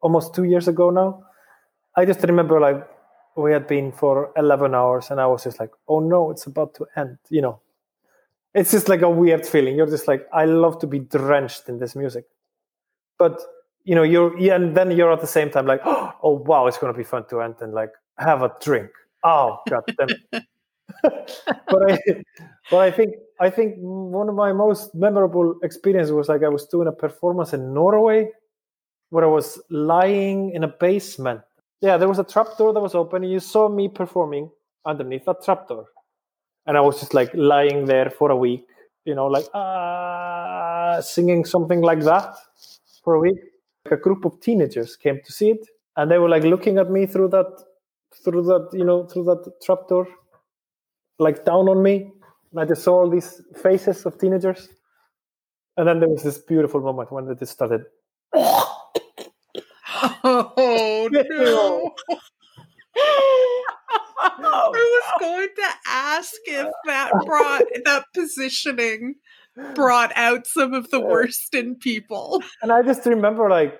almost two years ago now, I just remember like we had been for 11 hours and I was just like, oh no, it's about to end, you know. It's just like a weird feeling. You're just like, I love to be drenched in this music. But, you know, you're, yeah, and then you're at the same time like, oh wow, it's going to be fun to end and like have a drink. Oh, god damn but I, but I think I think one of my most memorable experiences was like I was doing a performance in Norway where I was lying in a basement. Yeah, there was a trapdoor that was open, and you saw me performing underneath that trapdoor, and I was just like lying there for a week, you know, like ah, singing something like that for a week. Like a group of teenagers came to see it, and they were like looking at me through that, through that, you know, through that trapdoor, like down on me. And I just saw all these faces of teenagers, and then there was this beautiful moment when they just started Oh no. I was going to ask if that brought that positioning brought out some of the worst in people. And I just remember like,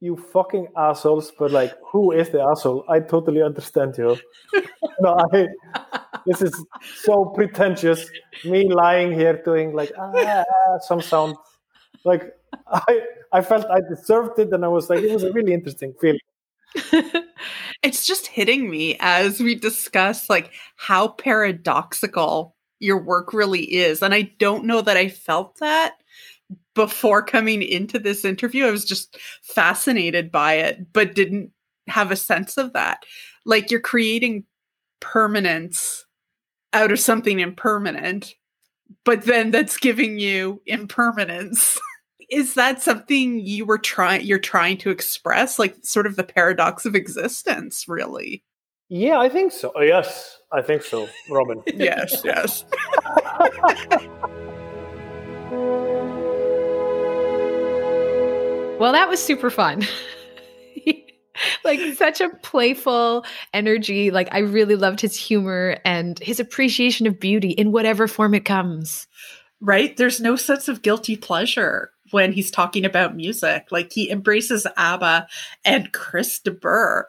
you fucking assholes, but like, who is the asshole? I totally understand you. no, I. This is so pretentious. Me lying here doing like ah, some sound, like I I felt I deserved it, and I was like, it was a really interesting feeling. it's just hitting me as we discuss like how paradoxical your work really is. And I don't know that I felt that before coming into this interview. I was just fascinated by it, but didn't have a sense of that. Like you're creating permanence out of something impermanent, but then that's giving you impermanence. is that something you were trying you're trying to express like sort of the paradox of existence really Yeah, I think so. Oh, yes, I think so, Robin. yes yes Well, that was super fun. like such a playful energy. Like I really loved his humor and his appreciation of beauty in whatever form it comes. right there's no sense of guilty pleasure when he's talking about music like he embraces abba and chris de burgh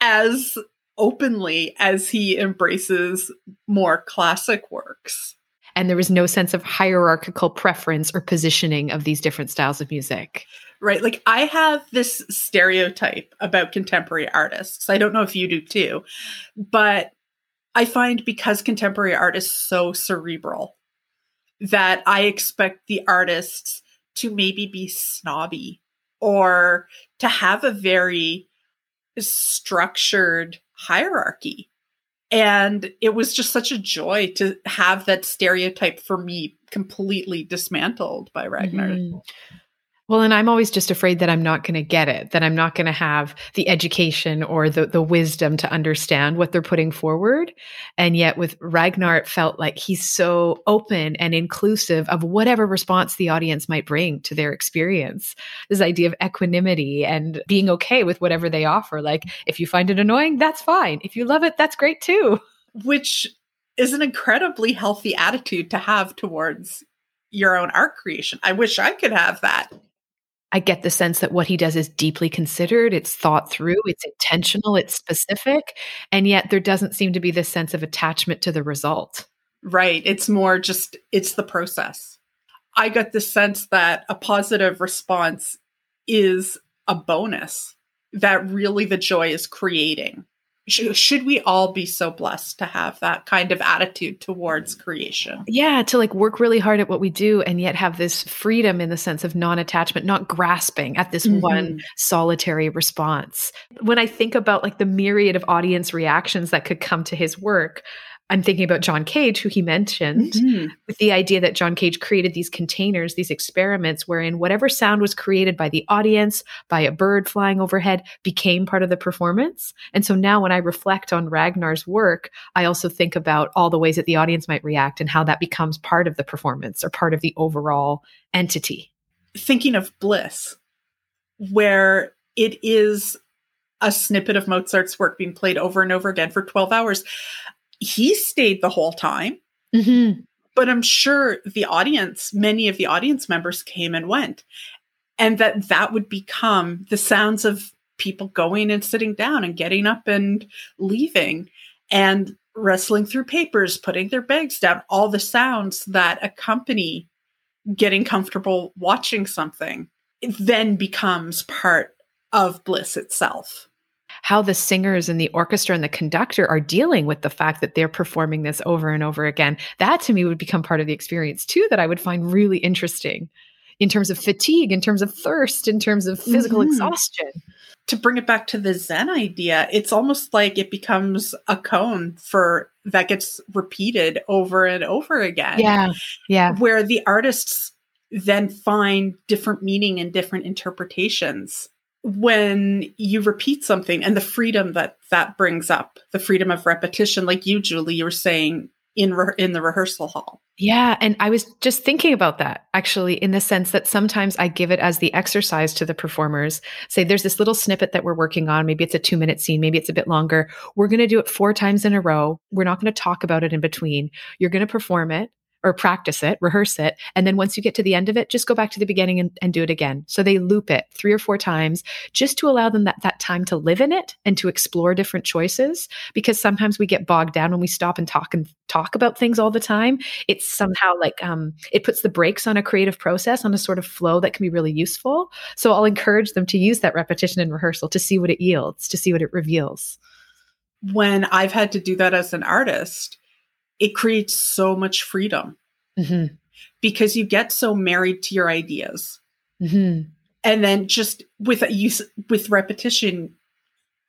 as openly as he embraces more classic works And there was no sense of hierarchical preference or positioning of these different styles of music. right? Like I have this stereotype about contemporary artists. I don't know if you do too, but I find because contemporary art is so cerebral that I expect the artists to maybe be snobby or to have a very structured hierarchy. And it was just such a joy to have that stereotype for me completely dismantled by Ragnar. Mhm. Well, and I'm always just afraid that I'm not going to get it, that I'm not going to have the education or the the wisdom to understand what they're putting forward. And yet with Ragnar, it felt like he's so open and inclusive of whatever response the audience might bring to their experience. This idea of equanimity and being okay with whatever they offer. Like if you find it annoying, that's fine. If you love it, that's great too. which is an incredibly healthy attitude to have towards your own art creation. I wish I could have that. I get the sense that what he does is deeply considered, it's thought through, it's intentional, it's specific, and yet there doesn't seem to be this sense of attachment to the result. Right. It's more just, it's the process. I got the sense that a positive response is a bonus, that really the joy is creating. Sh- Should we all be so blessed to have that kind of attitude towards creation? Yeah, to like work really hard at what we do and yet have this freedom in the sense of non attachment, not grasping at this Mhm. one solitary response. When I think about like the myriad of audience reactions that could come to his work, I'm thinking about John Cage, who he mentioned. Mhm. with the idea that John Cage created these containers, these experiments wherein whatever sound was created by the audience, by a bird flying overhead, became part of the performance. And so now when I reflect on Ragnar's work, I also think about all the ways that the audience might react and how that becomes part of the performance or part of the overall entity. thinking of Bliss, where it is a snippet of Mozart's work being played over and over again for 12 hours. He stayed the whole time, Mm-hmm. but I'm sure the audience, many of the audience members came and went. And that that would become the sounds of people going and sitting down and getting up and leaving and wrestling through papers, putting their bags down, all the sounds that accompany getting comfortable watching something. It then becomes part of bliss itself. How the singers and the orchestra and the conductor are dealing with the fact that they're performing this over and over again. That to me would become part of the experience too, that I would find really interesting in terms of fatigue, in terms of thirst, in terms of physical Mhm. exhaustion. To bring it back to the Zen idea, it's almost like it becomes a koan for that gets repeated over and over again. Yeah. Yeah. where the artists then find different meaning and different interpretations when you repeat something and the freedom that that brings up the freedom of repetition like you julie you were saying in re- in the rehearsal hall Yeah. And I was just thinking about that actually, in the sense that sometimes I give it as the exercise to the performers. Say, there's this little snippet that we're working on. Maybe it's a two minute scene, maybe it's a bit longer. We're going to do it four times in a row. We're not going to talk about it in between. You're going to perform it. Or practice it, rehearse it. And then once you get to the end of it, just go back to the beginning and, and do it again. So they loop it three or four times just to allow them that, that time to live in it and to explore different choices. Because sometimes we get bogged down when we stop and talk and talk about things all the time. It's somehow like um, it puts the brakes on a creative process, on a sort of flow that can be really useful. So I'll encourage them to use that repetition and rehearsal to see what it yields, to see what it reveals. When I've had to do that as an artist, it creates so much freedom Mm-hmm. because you get so married to your ideas. Mm-hmm. And then just with use with repetition,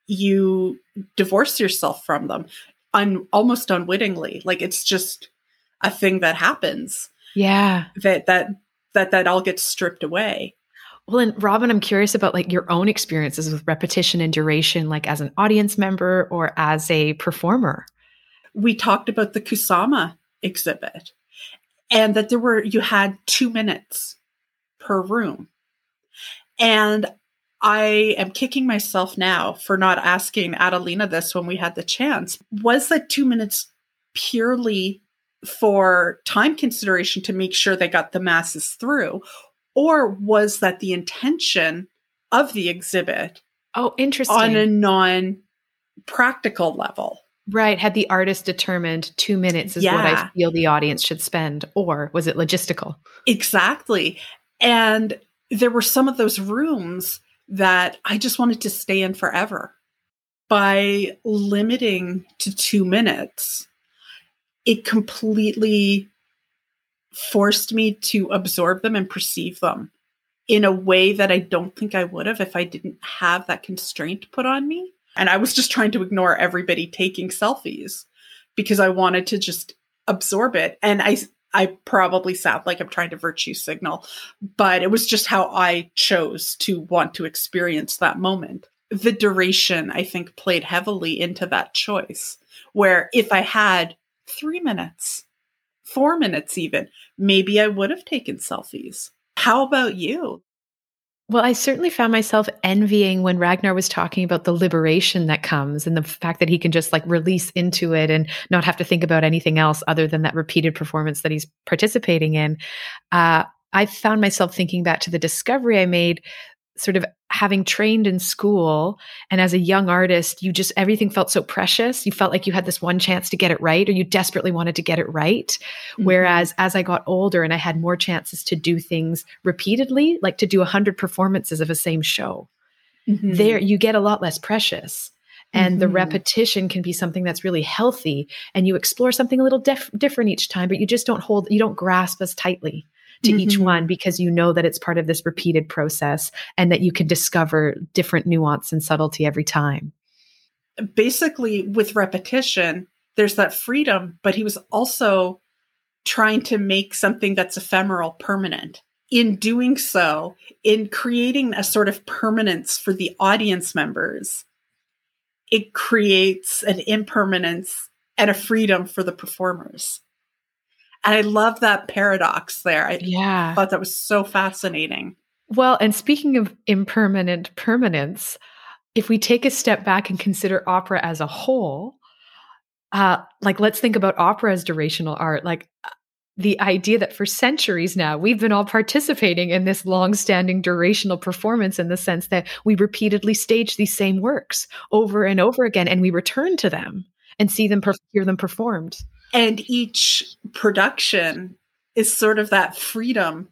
you divorce yourself from them un, almost unwittingly. Like it's just a thing that happens Yeah. that that that that all gets stripped away. Well, and Robin, I'm curious about like your own experiences with repetition and duration, like as an audience member or as a performer. We talked about the Kusama exhibit and that there were you had 2 minutes per room. And I am kicking myself now for not asking Adelina this when we had the chance. Was that 2 minutes purely for time consideration to make sure they got the masses through or was that the intention of the exhibit Oh, interesting. on a non practical level? Right. Had the artist determined two minutes is what I feel the audience should spend, or was it logistical? Exactly. And there were some of those rooms that I just wanted to stay in forever. By limiting to two minutes, it completely forced me to absorb them and perceive them in a way that I don't think I would have if I didn't have that constraint put on me. And I was just trying to ignore everybody taking selfies because I wanted to just absorb it. And I I probably sound like I'm trying to virtue signal, but it was just how I chose to want to experience that moment. The duration, I think, played heavily into that choice. Where if I had three minutes, four minutes even, maybe I would have taken selfies. How about you? Well, I certainly found myself envying when Ragnar was talking about the liberation that comes and the fact that he can just like release into it and not have to think about anything else other than that repeated performance that he's participating in. Uh, I found myself thinking back to the discovery I made, sort of having trained in school. And as a young artist, you just, everything felt so precious. You felt like you had this one chance to get it right, or you desperately wanted to get it right. Whereas as I got older and I had more chances to do things repeatedly, like to do 100 performances of a same show, Mhm. there you get a lot less precious. And the Mhm. repetition can be something that's really healthy. And you explore something a little dif- different each time, but you just don't hold, you don't grasp as tightly to each Mhm. one because you know that it's part of this repeated process and that you can discover different nuance and subtlety every time. basically with repetition there's that freedom but he was also trying to make something that's ephemeral permanent in doing so in creating a sort of permanence for the audience members it creates an impermanence and a freedom for the performers and i love that paradox there i Yeah. thought that was so fascinating Well, and speaking of impermanent permanence, if we take a step back and consider opera as a whole, uh, like let's think about opera as durational art. Like uh, the idea that for centuries now we've been all participating in this long-standing durational performance in the sense that we repeatedly stage these same works over and over again, and we return to them and see them, per- hear them performed. And each production is sort of that freedom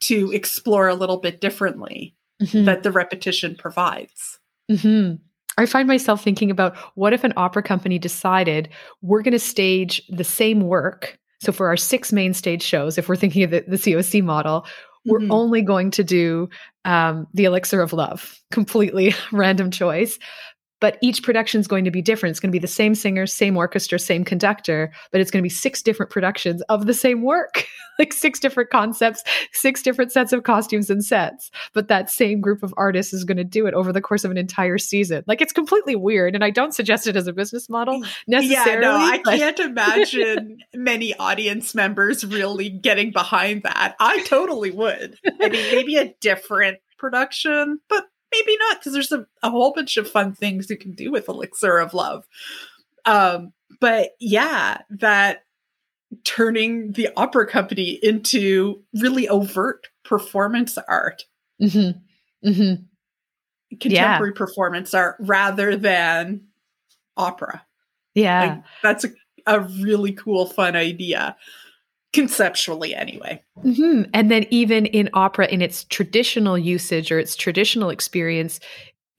to explore a little bit differently Mhm. that the repetition provides. hmm I find myself thinking about what if an opera company decided we're going to stage the same work. So for our six main stage shows, if we're thinking of the, the COC model, we're Mhm. only going to do um, the Elixir of Love, completely random choice. But each production is going to be different. It's going to be the same singer, same orchestra, same conductor, but it's going to be six different productions of the same work, like six different concepts, six different sets of costumes and sets. But that same group of artists is going to do it over the course of an entire season. Like it's completely weird. And I don't suggest it as a business model necessarily. Yeah, no, I but- can't imagine many audience members really getting behind that. I totally would. I mean, maybe a different production, but maybe not because there's a, a whole bunch of fun things you can do with Elixir of Love. Um, but yeah, that turning the opera company into really overt performance art, Mm-hmm. Mm-hmm. contemporary performance art, rather than opera. Yeah. Like, that's a, a really cool, fun idea, conceptually, anyway. hmm And then, even in opera, in its traditional usage or its traditional experience,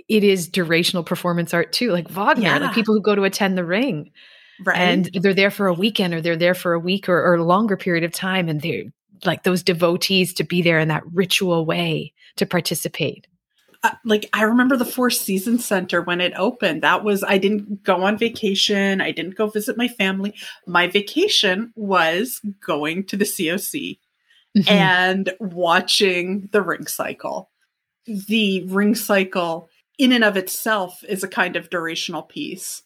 it is durational performance art too, like Wagner, Yeah. like people who go to attend the ring Right. and they're there for a weekend or they're there for a week or, or a longer period of time. And they're like those devotees to be there in that ritual way to participate. Uh, like I remember the Four Seasons Center when it opened. That was I didn't go on vacation. I didn't go visit my family. My vacation was going to the COC Mhm. and watching the ring cycle. The ring cycle in and of itself is a kind of durational piece.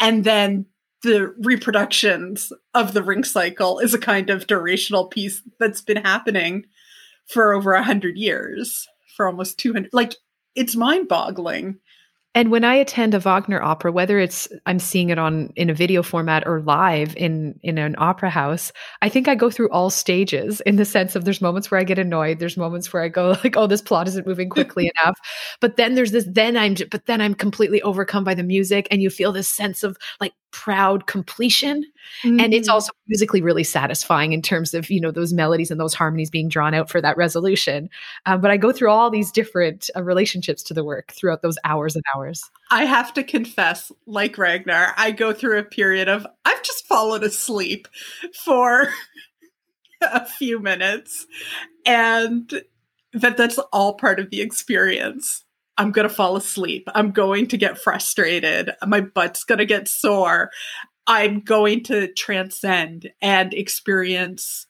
And then the reproductions of the ring cycle is a kind of durational piece that's been happening for over a hundred years, for almost 200. Like, it's mind boggling. And when I attend a Wagner opera, whether it's I'm seeing it on in a video format or live in in an opera house, I think I go through all stages in the sense of there's moments where I get annoyed, there's moments where I go like, oh, this plot isn't moving quickly enough, but then there's this, then I'm, but then I'm completely overcome by the music, and you feel this sense of like proud completion, and it's Mhm. also musically really satisfying in terms of you know those melodies and those harmonies being drawn out for that resolution. Um, but I go through all these different uh, relationships to the work throughout those hours and hours. I have to confess, like Ragnar, I go through a period of I've just fallen asleep for a few minutes, and that that's all part of the experience. I'm going to fall asleep. I'm going to get frustrated. My butt's going to get sore. I'm going to transcend and experience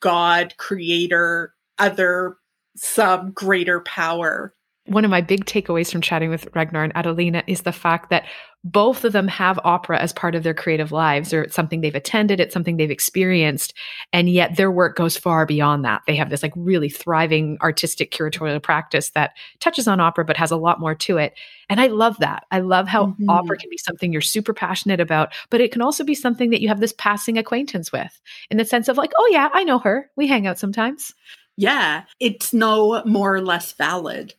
God, creator, other, some greater power one of my big takeaways from chatting with Ragnar and Adelina is the fact that both of them have opera as part of their creative lives, or it's something they've attended, it's something they've experienced, and yet their work goes far beyond that. They have this like really thriving artistic curatorial practice that touches on opera but has a lot more to it. And I love that. I love how Mhm. opera can be something you're super passionate about, but it can also be something that you have this passing acquaintance with in the sense of like, oh yeah, I know her. We hang out sometimes. Yeah, it's no more or less valid.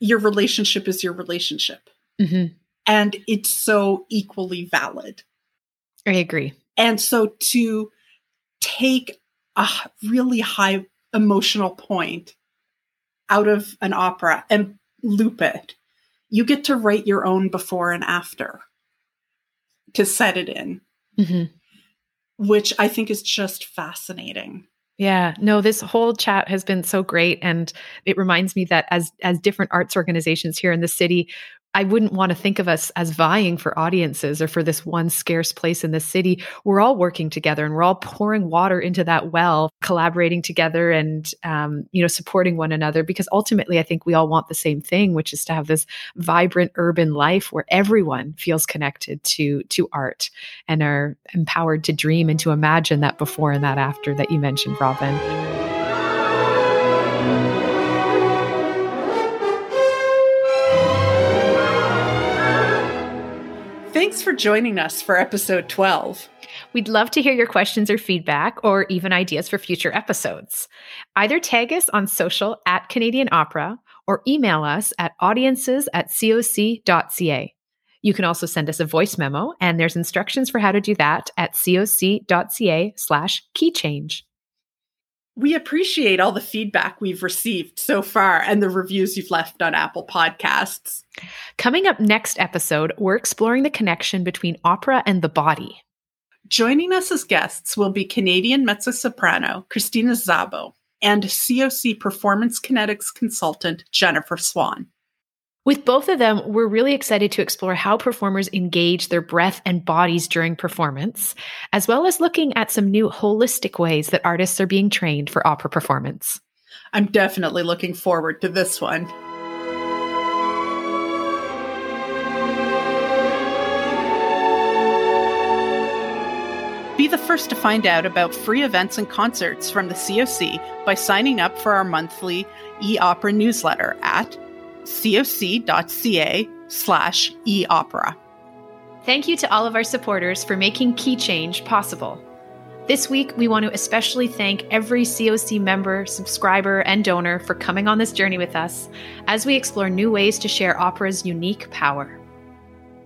Your relationship is your relationship, Mm-hmm. And it's so equally valid. I agree. And so to take a really high emotional point out of an opera and loop it, you get to write your own before and after to set it in, Mm-hmm. which I think is just fascinating. Yeah, no, this whole chat has been so great and it reminds me that as as different arts organizations here in the city, I wouldn't want to think of us as vying for audiences or for this one scarce place in the city. We're all working together and we're all pouring water into that well, collaborating together and um, you know supporting one another because ultimately I think we all want the same thing, which is to have this vibrant urban life where everyone feels connected to to art and are empowered to dream and to imagine that before and that after that you mentioned, Robin. Thanks for joining us for episode 12. We'd love to hear your questions or feedback, or even ideas for future episodes. Either tag us on social at Canadian Opera or email us at audiences at coc.ca. You can also send us a voice memo, and there's instructions for how to do that at coc.ca slash key change. We appreciate all the feedback we've received so far and the reviews you've left on Apple Podcasts. Coming up next episode, we're exploring the connection between opera and the body. Joining us as guests will be Canadian mezzo soprano Krisztina Szabó and COC performance kinetics consultant Jennifer Swan. With both of them, we're really excited to explore how performers engage their breath and bodies during performance, as well as looking at some new holistic ways that artists are being trained for opera performance. I'm definitely looking forward to this one. Be the first to find out about free events and concerts from the COC by signing up for our monthly e-opera newsletter at coc.ca slash e-opera. Thank you to all of our supporters for making Key Change possible. This week, we want to especially thank every COC member, subscriber, and donor for coming on this journey with us as we explore new ways to share opera's unique power.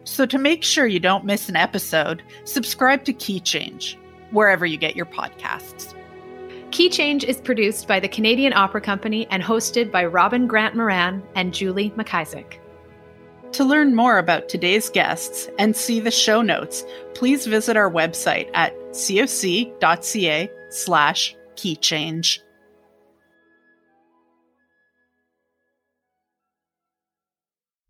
So, to make sure you don't miss an episode, subscribe to Key Change wherever you get your podcasts. Key Change is produced by the Canadian Opera Company and hosted by Robin Grant Moran and Julie McIsaac. To learn more about today's guests and see the show notes, please visit our website at coc.ca slash keychange.